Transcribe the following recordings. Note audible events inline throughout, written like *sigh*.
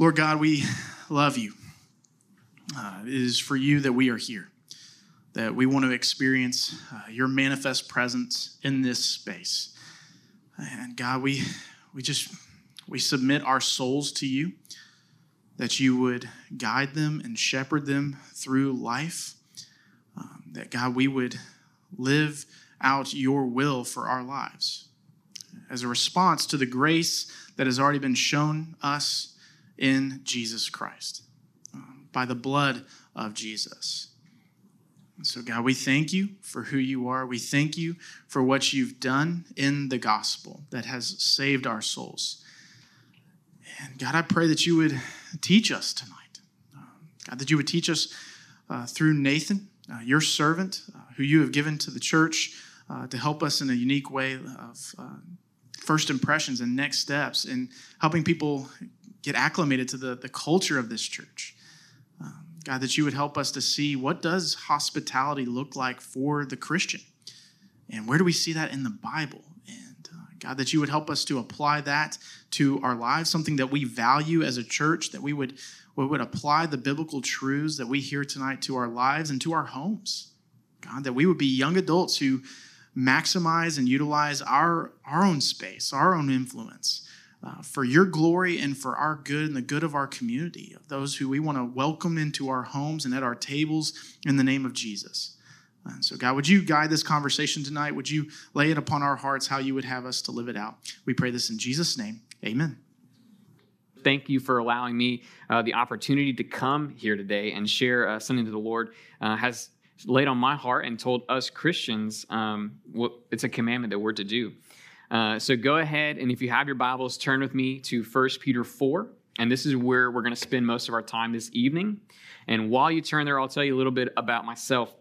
Lord God, we love you. Uh, it is for you that we are here, that we want to experience uh, your manifest presence in this space. And God, we, we just we submit our souls to you, that you would guide them and shepherd them through life. Um, that God, we would live out your will for our lives as a response to the grace that has already been shown us in Jesus Christ um, by the blood of Jesus. So, God, we thank you for who you are. We thank you for what you've done in the gospel that has saved our souls. And God, I pray that you would teach us tonight. Um, God, that you would teach us uh, through Nathan, uh, your servant, uh, who you have given to the church uh, to help us in a unique way of uh, first impressions and next steps in helping people get acclimated to the, the culture of this church. Um, God, that you would help us to see what does hospitality look like for the Christian? And where do we see that in the Bible? And uh, God, that you would help us to apply that to our lives, something that we value as a church, that we would, we would apply the biblical truths that we hear tonight to our lives and to our homes. God, that we would be young adults who maximize and utilize our, our own space, our own influence uh, for your glory and for our good and the good of our community, of those who we want to welcome into our homes and at our tables in the name of Jesus. And so, God, would you guide this conversation tonight? Would you lay it upon our hearts how you would have us to live it out? We pray this in Jesus' name. Amen. Thank you for allowing me uh, the opportunity to come here today and share uh, something that the Lord uh, has laid on my heart and told us Christians um, what, it's a commandment that we're to do. Uh, so go ahead and if you have your Bibles, turn with me to 1 Peter 4. And this is where we're going to spend most of our time this evening. And while you turn there, I'll tell you a little bit about myself.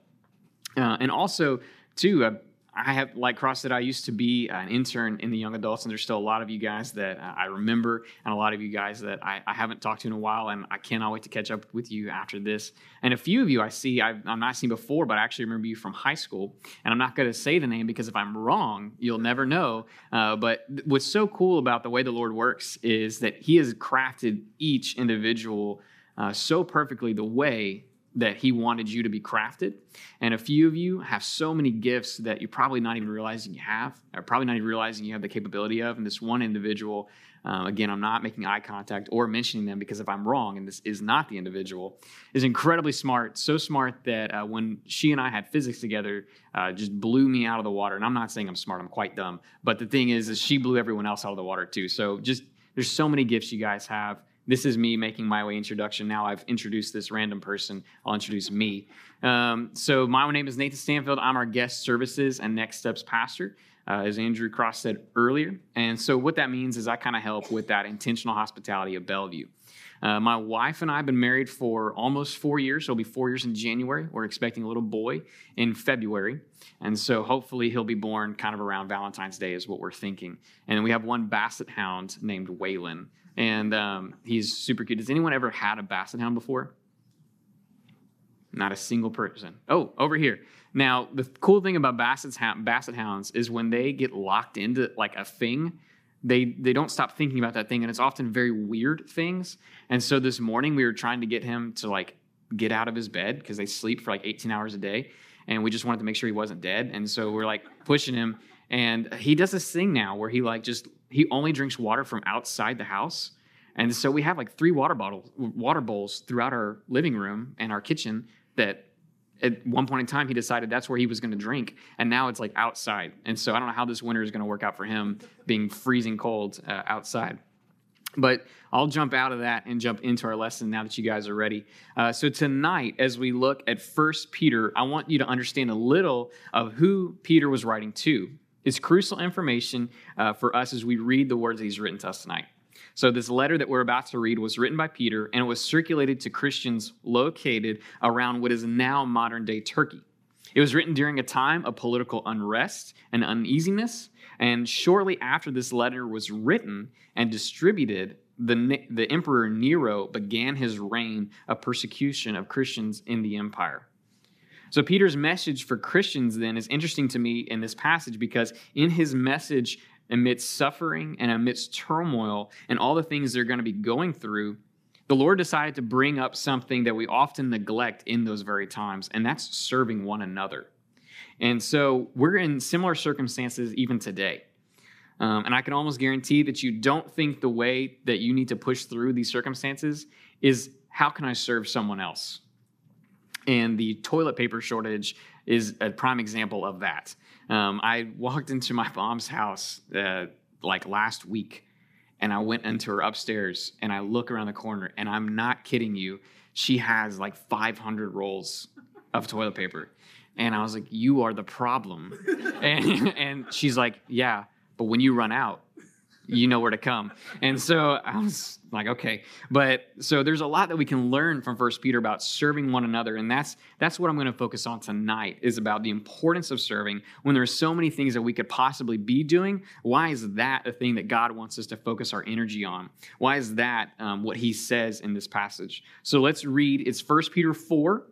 Uh, and also, too, uh, I have, like Cross said, I used to be an intern in the young adults, and there's still a lot of you guys that I remember, and a lot of you guys that I, I haven't talked to in a while, and I cannot wait to catch up with you after this. And a few of you I see, I've, I'm not seen before, but I actually remember you from high school. And I'm not going to say the name because if I'm wrong, you'll never know. Uh, but what's so cool about the way the Lord works is that He has crafted each individual uh, so perfectly the way that he wanted you to be crafted. And a few of you have so many gifts that you're probably not even realizing you have, or probably not even realizing you have the capability of. And this one individual, uh, again, I'm not making eye contact or mentioning them because if I'm wrong and this is not the individual, is incredibly smart, so smart that uh, when she and I had physics together, uh, just blew me out of the water. And I'm not saying I'm smart, I'm quite dumb. But the thing is, is she blew everyone else out of the water too. So just there's so many gifts you guys have this is me making my way introduction. Now I've introduced this random person. I'll introduce me. Um, so my name is Nathan Stanfield. I'm our guest services and next steps pastor, uh, as Andrew Cross said earlier. And so what that means is I kind of help with that intentional hospitality of Bellevue. Uh, my wife and I have been married for almost four years. It'll be four years in January. We're expecting a little boy in February. And so hopefully he'll be born kind of around Valentine's Day, is what we're thinking. And we have one basset hound named Waylon and um, he's super cute. Has anyone ever had a basset hound before? Not a single person. Oh, over here. Now, the cool thing about basset, basset hounds is when they get locked into like a thing, they they don't stop thinking about that thing, and it's often very weird things. And so this morning we were trying to get him to like get out of his bed because they sleep for like 18 hours a day, and we just wanted to make sure he wasn't dead. And so we're like pushing him, and he does this thing now where he like just he only drinks water from outside the house. And so we have like three water bottles, water bowls throughout our living room and our kitchen that at one point in time he decided that's where he was going to drink and now it's like outside and so i don't know how this winter is going to work out for him being freezing cold uh, outside but I'll jump out of that and jump into our lesson now that you guys are ready. Uh, so tonight, as we look at First Peter, I want you to understand a little of who Peter was writing to. It's crucial information uh, for us as we read the words he's written to us tonight. So, this letter that we're about to read was written by Peter and it was circulated to Christians located around what is now modern day Turkey. It was written during a time of political unrest and uneasiness. And shortly after this letter was written and distributed, the, the Emperor Nero began his reign of persecution of Christians in the empire. So, Peter's message for Christians then is interesting to me in this passage because in his message, amidst suffering and amidst turmoil and all the things they're going to be going through, the Lord decided to bring up something that we often neglect in those very times, and that's serving one another. And so we're in similar circumstances even today. Um, and I can almost guarantee that you don't think the way that you need to push through these circumstances is how can I serve someone else? And the toilet paper shortage is a prime example of that. Um, I walked into my mom's house uh, like last week and I went into her upstairs and I look around the corner and I'm not kidding you. She has like 500 rolls of toilet paper. And I was like, You are the problem. *laughs* and, and she's like, Yeah, but when you run out, you know where to come. And so I was like, okay. But so there's a lot that we can learn from First Peter about serving one another. And that's that's what I'm going to focus on tonight is about the importance of serving when there are so many things that we could possibly be doing. Why is that a thing that God wants us to focus our energy on? Why is that um, what he says in this passage? So let's read. It's First Peter 4.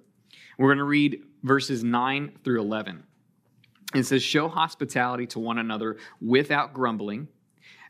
We're going to read verses 9 through 11. It says, Show hospitality to one another without grumbling.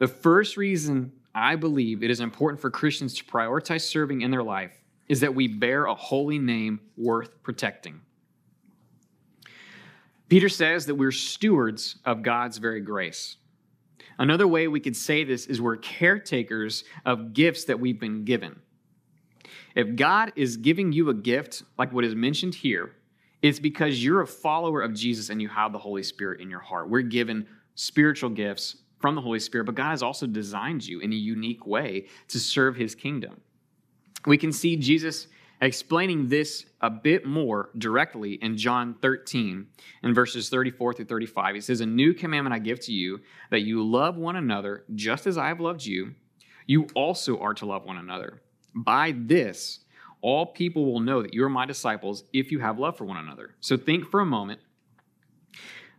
The first reason I believe it is important for Christians to prioritize serving in their life is that we bear a holy name worth protecting. Peter says that we're stewards of God's very grace. Another way we could say this is we're caretakers of gifts that we've been given. If God is giving you a gift, like what is mentioned here, it's because you're a follower of Jesus and you have the Holy Spirit in your heart. We're given spiritual gifts from the Holy Spirit, but God has also designed you in a unique way to serve his kingdom. We can see Jesus explaining this a bit more directly in John 13 in verses 34 through 35. He says, A new commandment I give to you, that you love one another just as I have loved you. You also are to love one another. By this, all people will know that you are my disciples if you have love for one another. So think for a moment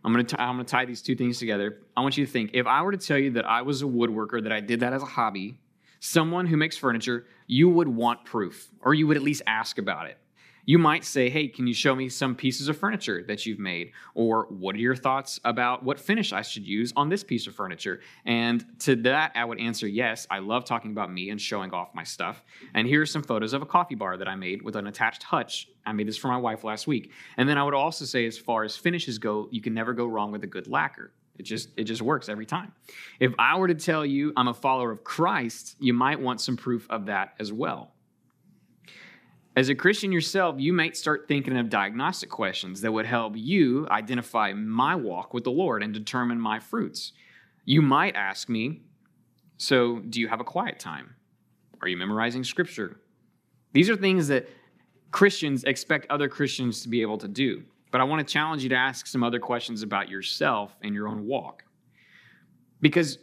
I'm going to I'm to tie these two things together. I want you to think if I were to tell you that I was a woodworker, that I did that as a hobby, someone who makes furniture, you would want proof, or you would at least ask about it. You might say, Hey, can you show me some pieces of furniture that you've made? Or what are your thoughts about what finish I should use on this piece of furniture? And to that, I would answer, Yes, I love talking about me and showing off my stuff. And here are some photos of a coffee bar that I made with an attached hutch. I made this for my wife last week. And then I would also say, as far as finishes go, you can never go wrong with a good lacquer. It just it just works every time. If I were to tell you I'm a follower of Christ, you might want some proof of that as well. As a Christian yourself, you might start thinking of diagnostic questions that would help you identify my walk with the Lord and determine my fruits. You might ask me, So, do you have a quiet time? Are you memorizing scripture? These are things that Christians expect other Christians to be able to do. But I want to challenge you to ask some other questions about yourself and your own walk. Because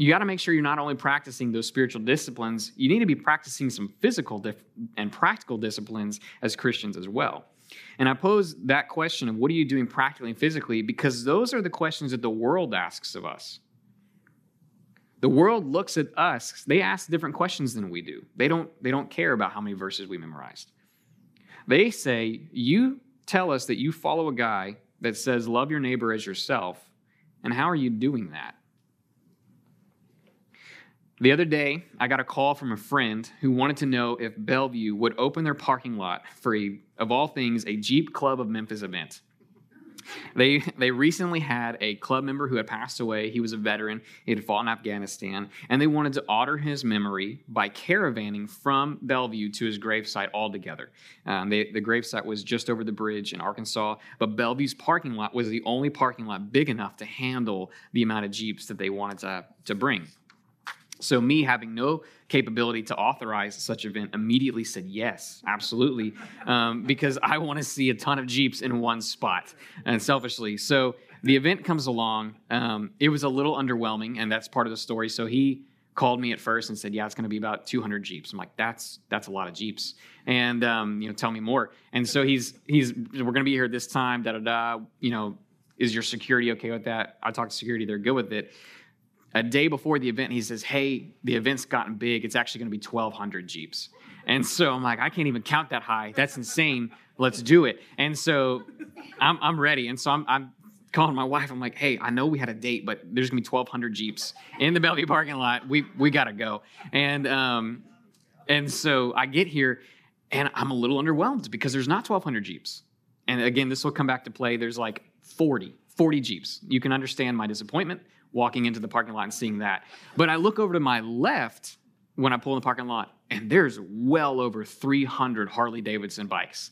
you got to make sure you're not only practicing those spiritual disciplines, you need to be practicing some physical dif- and practical disciplines as Christians as well. And I pose that question of what are you doing practically and physically because those are the questions that the world asks of us. The world looks at us, they ask different questions than we do. They don't, they don't care about how many verses we memorized. They say, You tell us that you follow a guy that says, Love your neighbor as yourself, and how are you doing that? The other day, I got a call from a friend who wanted to know if Bellevue would open their parking lot for a, of all things, a Jeep Club of Memphis event. They, they recently had a club member who had passed away. He was a veteran. He had fought in Afghanistan. And they wanted to honor his memory by caravanning from Bellevue to his gravesite altogether. Um, they, the gravesite was just over the bridge in Arkansas, but Bellevue's parking lot was the only parking lot big enough to handle the amount of Jeeps that they wanted to, to bring. So, me having no capability to authorize such event immediately said yes, absolutely, um, because I want to see a ton of Jeeps in one spot, and selfishly. So, the event comes along. Um, it was a little underwhelming, and that's part of the story. So, he called me at first and said, "Yeah, it's going to be about 200 Jeeps." I'm like, "That's that's a lot of Jeeps," and um, you know, tell me more. And so he's he's we're going to be here this time. Da da da. You know, is your security okay with that? I talked to security; they're good with it. A day before the event, he says, "Hey, the event's gotten big. It's actually going to be 1,200 Jeeps." And so I'm like, I can't even count that high. That's insane. Let's do it. And so I'm, I'm ready. And so I'm, I'm calling my wife. I'm like, hey, I know we had a date, but there's gonna be 1,200 Jeeps in the Bellevue parking lot. We we gotta go. And um, and so I get here, and I'm a little underwhelmed because there's not 1,200 Jeeps. And again, this will come back to play. There's like 40, 40 Jeeps. You can understand my disappointment walking into the parking lot and seeing that. But I look over to my left when I pull in the parking lot, and there's well over 300 Harley Davidson bikes.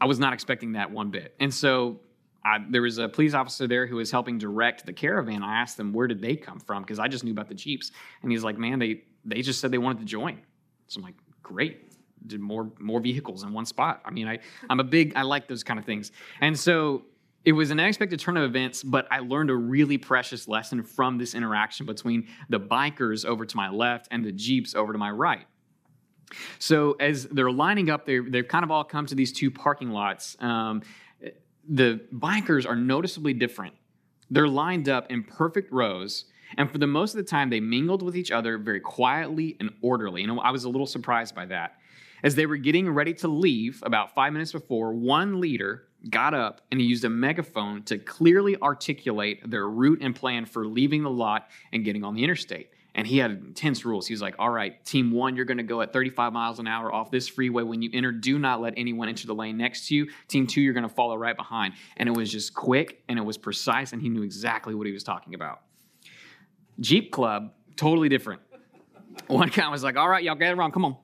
I was not expecting that one bit. And so I, there was a police officer there who was helping direct the caravan. I asked them where did they come from because I just knew about the Jeeps, and he's like, "Man, they they just said they wanted to join." So I'm like, "Great, did more more vehicles in one spot." I mean, I I'm a big I like those kind of things, and so it was an unexpected turn of events, but I learned a really precious lesson from this interaction between the bikers over to my left and the Jeeps over to my right. So as they're lining up, they they've kind of all come to these two parking lots. Um, the bikers are noticeably different. They're lined up in perfect rows, and for the most of the time, they mingled with each other very quietly and orderly. And I was a little surprised by that. As they were getting ready to leave, about five minutes before, one leader got up and he used a megaphone to clearly articulate their route and plan for leaving the lot and getting on the interstate and he had intense rules. He was like, all right, team one, you're going to go at 35 miles an hour off this freeway. When you enter, do not let anyone enter the lane next to you. Team two, you're going to follow right behind. And it was just quick and it was precise, and he knew exactly what he was talking about. Jeep Club, totally different. One guy was like, all right, y'all get around, come on,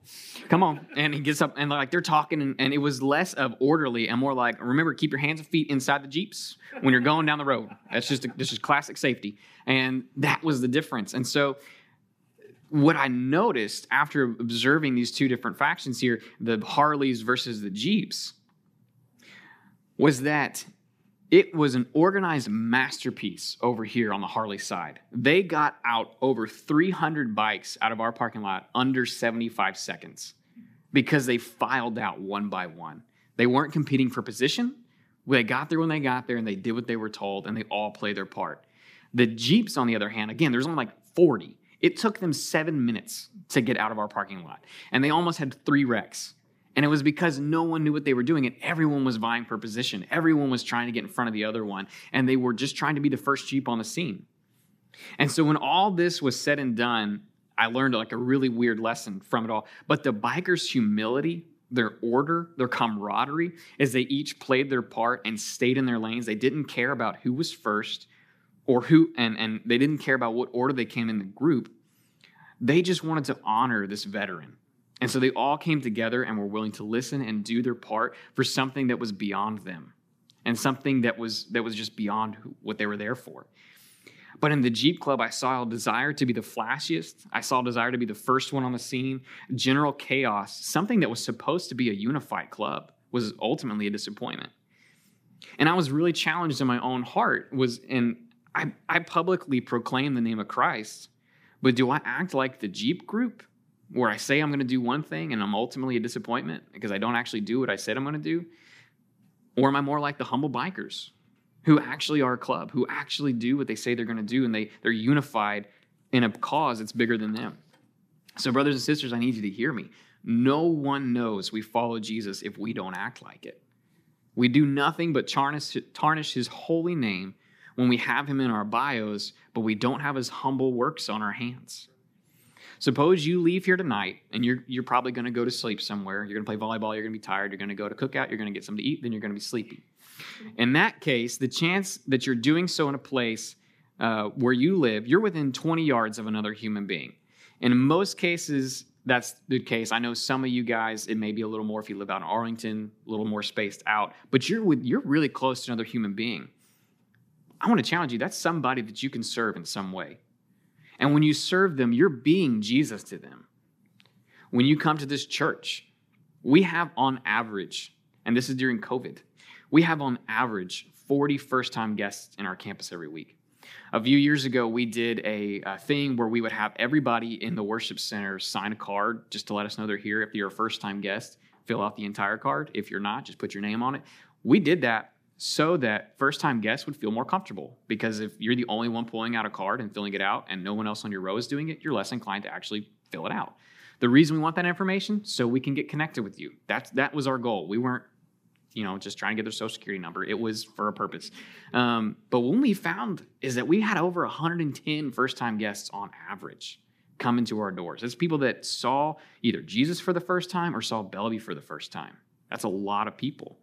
come on. And he gets up and like they're talking, and, and it was less of orderly and more like, remember, keep your hands and feet inside the Jeeps when you're going down the road. That's just, a, this is classic safety. And that was the difference. And so what I noticed after observing these two different factions here, the Harleys versus the Jeeps, was that it was an organized masterpiece over here on the Harley side. They got out over 300 bikes out of our parking lot under 75 seconds because they filed out one by one. They weren't competing for position. They got there when they got there and they did what they were told and they all played their part. The Jeeps, on the other hand, again, there's only like 40. It took them seven minutes to get out of our parking lot, and they almost had three wrecks. And it was because no one knew what they were doing, and everyone was vying for position. Everyone was trying to get in front of the other one, and they were just trying to be the first Jeep on the scene. And so, when all this was said and done, I learned like a really weird lesson from it all. But the bikers' humility, their order, their camaraderie, as they each played their part and stayed in their lanes, they didn't care about who was first or who and and they didn't care about what order they came in the group they just wanted to honor this veteran and so they all came together and were willing to listen and do their part for something that was beyond them and something that was that was just beyond what they were there for but in the Jeep Club, I saw a desire to be the flashiest. I saw a desire to be the first one on the scene. General chaos, something that was supposed to be a unified club, was ultimately a disappointment. And I was really challenged in my own heart. Was and I, I publicly proclaim the name of Christ, but do I act like the Jeep group where I say I'm going to do one thing and I'm ultimately a disappointment because I don't actually do what I said I'm going to do? Or am I more like the humble bikers who actually are a club, who actually do what they say they're going to do and they, they're unified in a cause that's bigger than them? So, brothers and sisters, I need you to hear me. No one knows we follow Jesus if we don't act like it. We do nothing but tarnish, tarnish his holy name when we have him in our bios, but we don't have his humble works on our hands. Suppose you leave here tonight and you're, you're probably going to go to sleep somewhere. You're going to play volleyball, you're going to be tired, you're going to go to cookout, you're going to get something to eat, then you're going to be sleepy. In that case, the chance that you're doing so in a place uh, where you live, you're within 20 yards of another human being. And in most cases, that's the case. I know some of you guys, it may be a little more if you live out in Arlington, a little more spaced out, but you're with, you're really close to another human being. I want to challenge you that's somebody that you can serve in some way. And when you serve them, you're being Jesus to them. When you come to this church, we have on average, and this is during COVID, we have on average 40 first time guests in our campus every week. A few years ago, we did a, a, thing where we would have everybody in the worship center sign a card just to let us know they're here. If you're a first time guest, fill out the entire card. If you're not, just put your name on it. We did that so that first time guests would feel more comfortable because if you're the only one pulling out a card and filling it out and no one else on your row is doing it, you're less inclined to actually fill it out. The reason we want that information so we can get connected with you. That's that was our goal. We weren't you know, just trying to get their social security number. It was for a purpose. Um, but what we found is that we had over 110 first time guests on average come into our doors. It's people that saw either Jesus for the first time or saw Bellevue for the first time. That's a lot of people.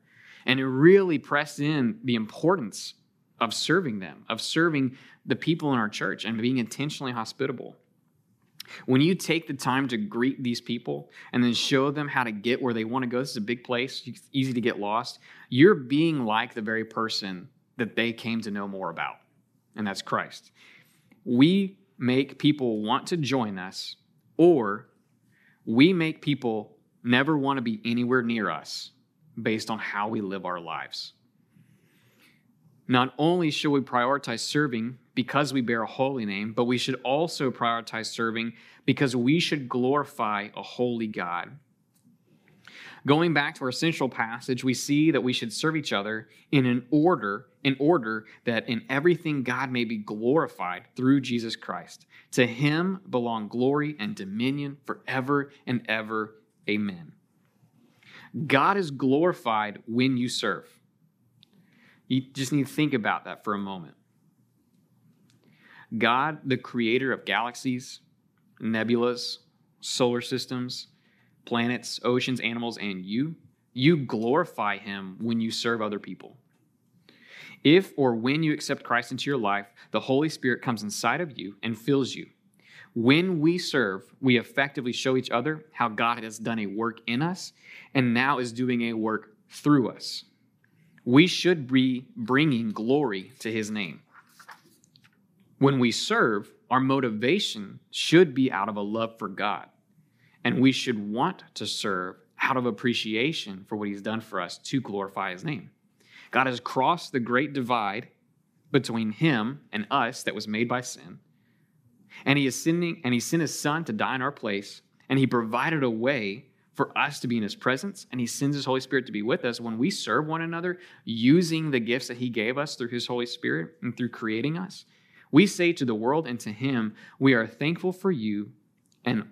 And it really pressed in the importance of serving them, of serving the people in our church and being intentionally hospitable. When you take the time to greet these people and then show them how to get where they want to go, this is a big place, it's easy to get lost. You're being like the very person that they came to know more about, and that's Christ. We make people want to join us, or we make people never want to be anywhere near us based on how we live our lives. Not only should we prioritize serving because we bear a holy name, but we should also prioritize serving because we should glorify a holy God. Going back to our central passage, we see that we should serve each other in an order, in order that in everything God may be glorified through Jesus Christ. To him belong glory and dominion forever and ever. Amen. God is glorified when you serve. You just need to think about that for a moment. God, the creator of galaxies, nebulas, solar systems, planets, oceans, animals, and you, you glorify him when you serve other people. If or when you accept Christ into your life, the Holy Spirit comes inside of you and fills you. When we serve, we effectively show each other how God has done a work in us and now is doing a work through us. We should be bringing glory to his name. When we serve, our motivation should be out of a love for God. And we should want to serve out of appreciation for what he's done for us to glorify his name. God has crossed the great divide between him and us that was made by sin. And he is sending and he sent his son to die in our place, and he provided a way for us to be in his presence, and he sends his Holy Spirit to be with us when we serve one another using the gifts that he gave us through his Holy Spirit and through creating us. We say to the world and to him, We are thankful for you, and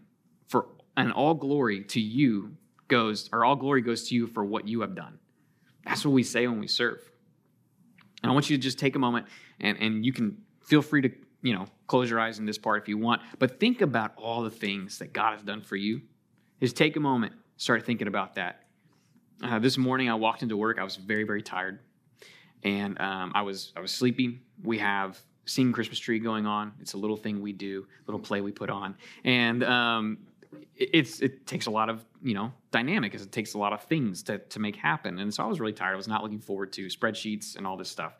for and all glory to you goes, or all glory goes to you for what you have done. That's what we say when we serve. And I want you to just take a moment and, and you can feel free to, you know, close your eyes in this part if you want, but think about all the things that God has done for you. Just take a moment, start thinking about that. Uh, this morning I walked into work. I was very, very tired, and um, I was I was sleeping. We have Singing Christmas Tree going on. It's a little thing we do, little play we put on, and um, it, it's it takes a lot of you know dynamic, as it takes a lot of things to to make happen. And so I was really tired. I was not looking forward to spreadsheets and all this stuff.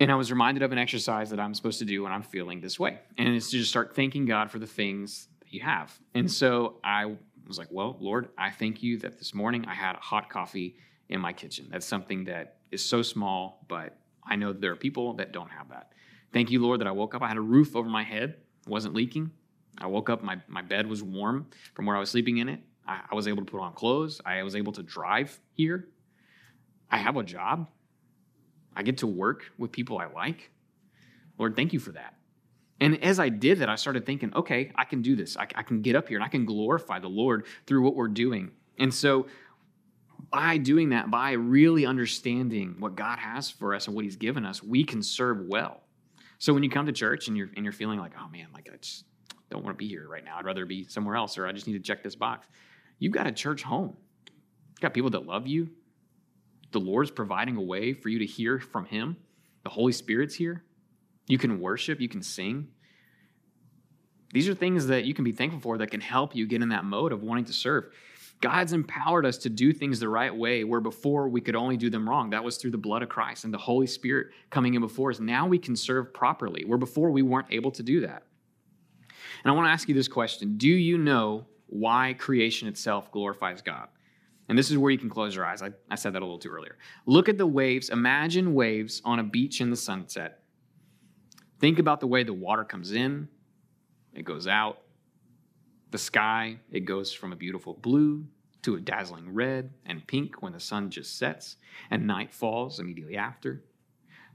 And I was reminded of an exercise that I'm supposed to do when I'm feeling this way, and it's to just start thanking God for the things that you have. And so I was like, well, Lord, I thank you that this morning I had a hot coffee in my kitchen. That's something that is so small, but I know there are people that don't have that. Thank you, Lord, that I woke up. I had a roof over my head, it wasn't leaking. I woke up, my, my bed was warm from where I was sleeping in it. I, I was able to put on clothes. I was able to drive here. I have a job. I get to work with people I like. Lord, thank you for that. And as I did that, I started thinking, okay, I can do this. I, I, can get up here and I can glorify the Lord through what we're doing. And so by doing that, by really understanding what God has for us and what He's given us, we can serve well. So when you come to church and you're and you're feeling like, oh man, like I just don't want to be here right now. I'd rather be somewhere else, or I just need to check this box. You've got a church home. You've got people that love you. The Lord's providing a way for you to hear from Him. The Holy Spirit's here. You can worship, you can sing. These are things that you can be thankful for that can help you get in that mode of wanting to serve. God's empowered us to do things the right way where before we could only do them wrong. That was through the blood of Christ and the Holy Spirit coming in before us. Now we can serve properly, where before we weren't able to do that. And I want to ask you this question Do you know why creation itself glorifies God? And this is where you can close your eyes. I, I said that a little too earlier. Look at the waves. Imagine waves on a beach in the sunset. Think about the way the water comes in, it goes out. The sky, it goes from a beautiful blue to a dazzling red and pink when the sun just sets and night falls immediately after.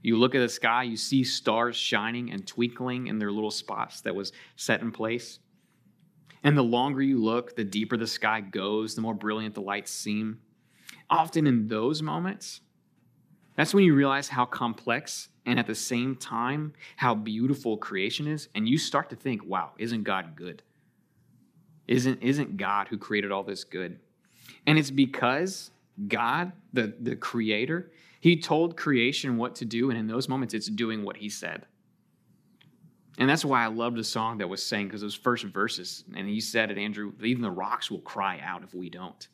You look at the sky, you see stars shining and twinkling in their little spots that was set in place. And the longer you look, the deeper the sky goes, the more brilliant the lights seem. Often in those moments, that's when you realize how complex and at the same time how beautiful creation is. And you start to think, wow, isn't God good? Isn't, isn't God who created all this good? And it's because God, the, the creator, he told creation what to do. And in those moments, it's doing what he said. And that's why I loved the song that was sang because those first verses. And he said it, Andrew, even the rocks will cry out if we don't.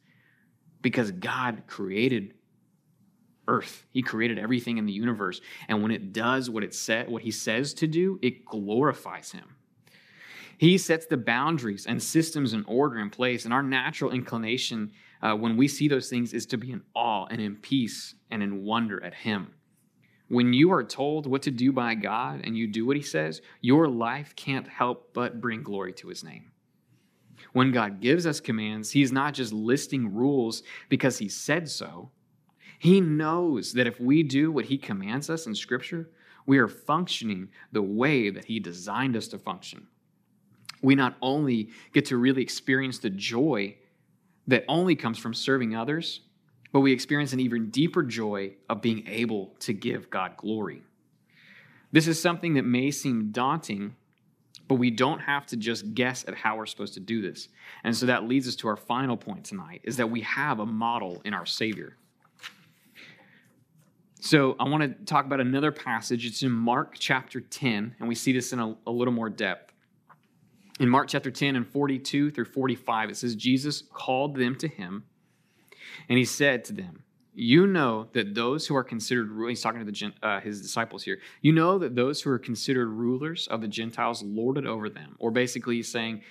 Because God created earth. He created everything in the universe. And when it does what it said, what he says to do, it glorifies him. He sets the boundaries and systems and order in place. And our natural inclination uh, when we see those things is to be in awe and in peace and in wonder at him. When you are told what to do by God and you do what he says, your life can't help but bring glory to his name. When God gives us commands, he's not just listing rules because he said so. He knows that if we do what he commands us in Scripture, we are functioning the way that he designed us to function. We not only get to really experience the joy that only comes from serving others, but we experience an even deeper joy of being able to give God glory. This is something that may seem daunting, but we don't have to just guess at how we're supposed to do this. And so that leads us to our final point tonight is that we have a model in our Savior. So I want to talk about another passage. It's in Mark chapter 10, and we see this in a, a little more depth. In Mark chapter 10 and 42 through 45, it says, Jesus called them to him, and he said to them, You know that those who are considered, he's talking to the, uh, his disciples here, you know that those who are considered rulers of the Gentiles lord it over them. Or basically, he's saying,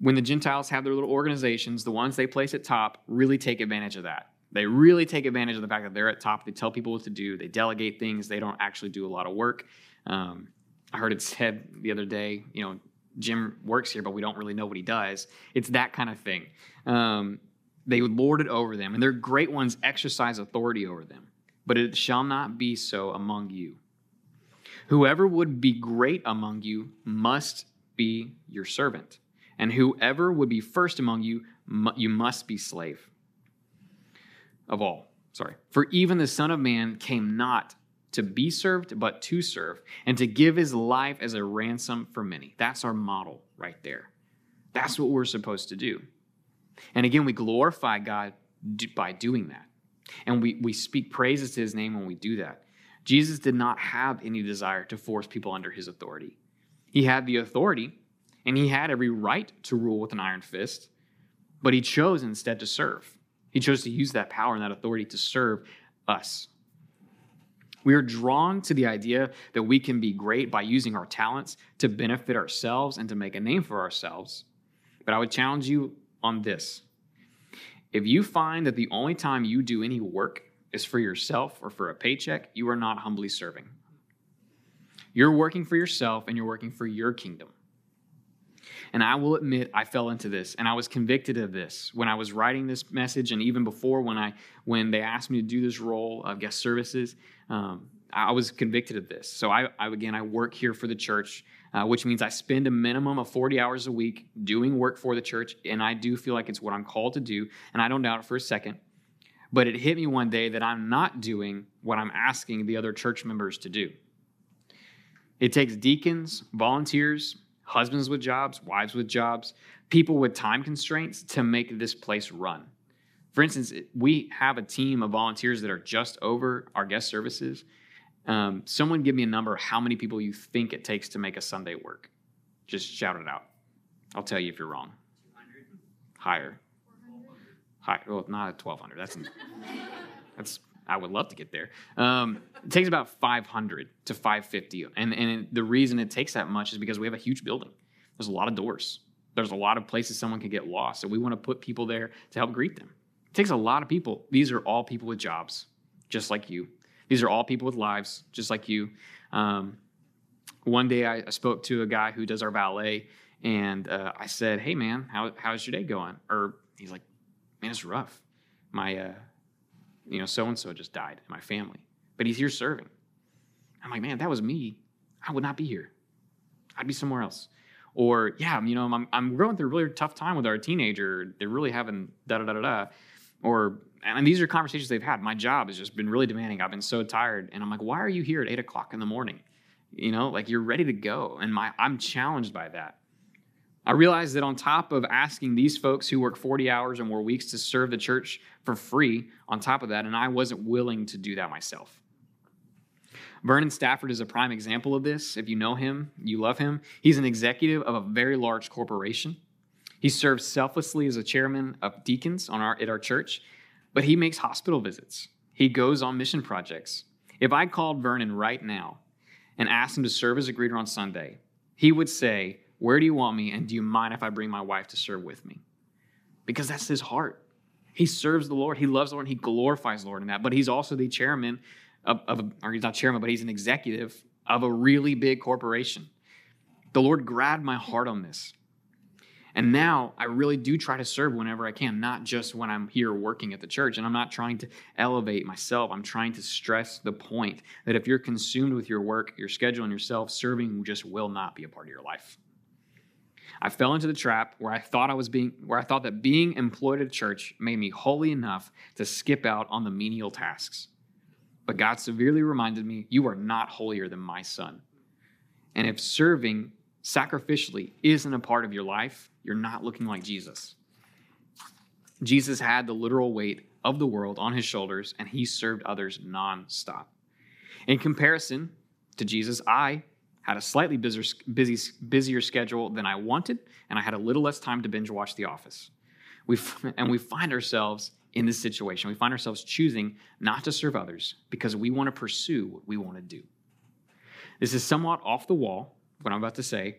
when the Gentiles have their little organizations, the ones they place at top really take advantage of that. They really take advantage of the fact that they're at top. They tell people what to do. They delegate things. They don't actually do a lot of work. Um, I heard it said the other day, you know, Jim works here, but we don't really know what he does. It's that kind of thing. Um, they lord it over them, and their great ones exercise authority over them. But it shall not be so among you. Whoever would be great among you must be your servant, and whoever would be first among you, you must be slave of all. Sorry. For even the Son of Man came not to be served, but to serve, and to give his life as a ransom for many. That's our model right there. That's what we're supposed to do. And again, we glorify God by doing that. And we, we speak praises to his name when we do that. Jesus did not have any desire to force people under his authority. He had the authority, and he had every right to rule with an iron fist, but he chose instead to serve. He chose to use that power and that authority to serve us. We are drawn to the idea that we can be great by using our talents to benefit ourselves and to make a name for ourselves. But I would challenge you on this. If you find that the only time you do any work is for yourself or for a paycheck, you are not humbly serving. You're working for yourself and you're working for your kingdom. And I will admit I fell into this and I was convicted of this when I was writing this message and even before when I when they asked me to do this role of guest services, um, I was convicted of this. So I, I again I work here for the church, uh, which means I spend a minimum of 40 hours a week doing work for the church, and I do feel like it's what I'm called to do, and I don't doubt it for a second. But it hit me one day that I'm not doing what I'm asking the other church members to do. It takes deacons, volunteers, husbands with jobs, wives with jobs, people with time constraints to make this place run. For instance, we have a team of volunteers that are just over our guest services. Um, someone give me a number how many people you think it takes to make a Sunday work. Just shout it out. I'll tell you if you're wrong. 200? Higher. Higher. Well, not at 1,200. That's that's I would love to get there. Um, it takes about 500 to 550. And, and the reason it takes that much is because we have a huge building. There's a lot of doors. There's a lot of places someone can get lost. So we want to put people there to help greet them. It takes a lot of people. These are all people with jobs, just like you. These are all people with lives, just like you. Um, one day I, I spoke to a guy who does our valet, and uh, I said, "Hey, man, how, how's your day going?" Or he's like, "Man, it's rough. My, uh, you know, so and so just died in my family, but he's here serving." I'm like, "Man, that was me. I would not be here. I'd be somewhere else." Or, yeah, you know, I'm, I'm going through a really tough time with our teenager. They're really having da da da da da. Or, and these are conversations they've had. My job has just been really demanding. I've been so tired. And I'm like, why are you here at eight o'clock in the morning? You know, like you're ready to go. And my, I'm challenged by that. I realize that on top of asking these folks who work 40 hours or more weeks to serve the church for free, on top of that, and I wasn't willing to do that myself. Vernon Stafford is a prime example of this. If you know him, you love him. He's an executive of a very large corporation. He serves selflessly as a chairman of deacons on our, at our church, but he makes hospital visits. He goes on mission projects. If I called Vernon right now and asked him to serve as a greeter on Sunday, he would say, Where do you want me? And do you mind if I bring my wife to serve with me? Because that's his heart. He serves the Lord. He loves the Lord. And he glorifies the Lord in that. But he's also the chairman of, of a, or he's not chairman, but he's an executive of a really big corporation. The Lord grabbed my heart on this. And now I really do try to serve whenever I can, not just when I'm here working at the church. And I'm not trying to elevate myself. I'm trying to stress the point that if you're consumed with your work, your schedule, and yourself, serving just will not be a part of your life. I fell into the trap where I thought I was being where I thought that being employed at church made me holy enough to skip out on the menial tasks. But God severely reminded me, You are not holier than my son. And if serving sacrificially isn't a part of your life, you're not looking like Jesus. Jesus had the literal weight of the world on his shoulders, and he served others nonstop. In comparison to Jesus, I had a slightly busier, busy, busier schedule than I wanted, and I had a little less time to binge watch The Office. We, *laughs* and we find ourselves in this situation. We find ourselves choosing not to serve others because we want to pursue what we want to do. This is somewhat off the wall, what I'm about to say.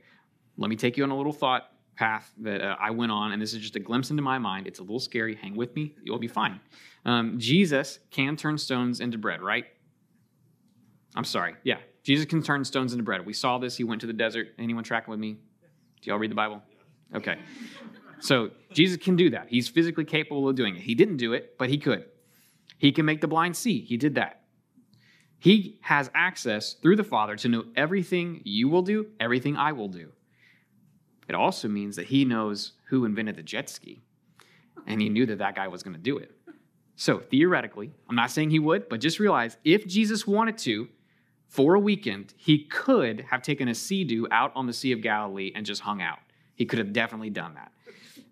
Let me take you on a little thought path that uh, I went on, and this is just a glimpse into my mind. It's a little scary. Hang with me, you'll be fine. Um, Jesus can turn stones into bread, right? I'm sorry. Yeah, Jesus can turn stones into bread. We saw this. He went to the desert. Anyone tracking with me? Do y'all read the Bible? Okay. So Jesus can do that. He's physically capable of doing it. He didn't do it, but he could. He can make the blind see. He did that. He has access through the Father to know everything you will do, everything I will do. It also means that he knows who invented the jet ski, and he knew that that guy was going to do it. So theoretically, I'm not saying he would, but just realize if Jesus wanted to, for a weekend, he could have taken a sea-doo out on the Sea of Galilee and just hung out. He could have definitely done that.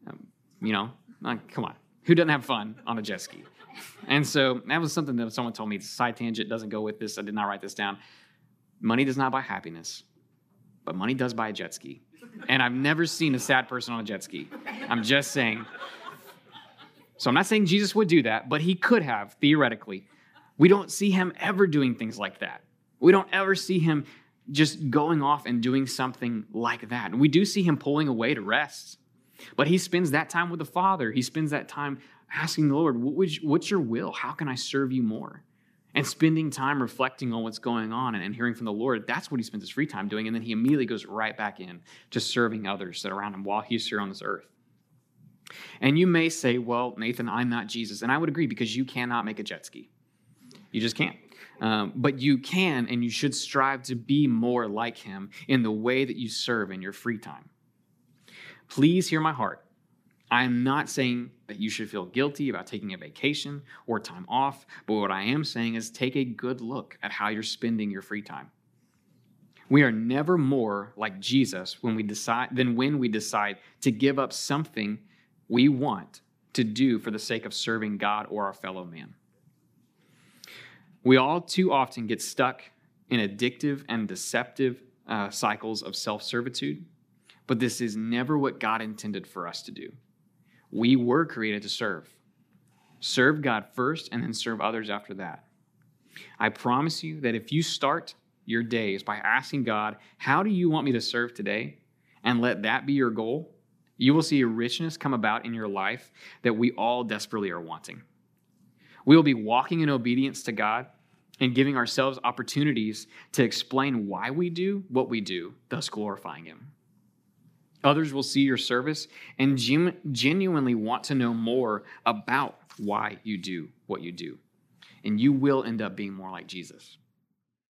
Um, you know, like, come on. Who doesn't have fun on a jet ski? And so that was something that someone told me. Side tangent doesn't go with this. I did not write this down. Money does not buy happiness, but money does buy a jet ski. And I've never seen a sad person on a jet ski. I'm just saying. So I'm not saying Jesus would do that, but he could have, theoretically. We don't see him ever doing things like that. We don't ever see him just going off and doing something like that. And we do see him pulling away to rest. But he spends that time with the Father. He spends that time asking the Lord, What's your will? How can I serve you more? And spending time reflecting on what's going on and hearing from the Lord. That's what he spends his free time doing. And then he immediately goes right back in to serving others that are around him while he's here on this earth. And you may say, Well, Nathan, I'm not Jesus. And I would agree because you cannot make a jet ski. You just can't. Um, but you can and you should strive to be more like him in the way that you serve in your free time. Please hear my heart. I am not saying that you should feel guilty about taking a vacation or time off, but what I am saying is take a good look at how you're spending your free time. We are never more like Jesus when we decide than when we decide to give up something we want to do for the sake of serving God or our fellow man. We all too often get stuck in addictive and deceptive uh, cycles of self servitude but this is never what God intended for us to do. We were created to serve. Serve God first and then serve others after that. I promise you that if you start your days by asking God, How do you want me to serve today? and let that be your goal, you will see a richness come about in your life that we all desperately are wanting. We will be walking in obedience to God, and giving ourselves opportunities to explain why we do what we do, thus glorifying Him. Others will see your service and genu- genuinely want to know more about why you do what you do. And you will end up being more like Jesus.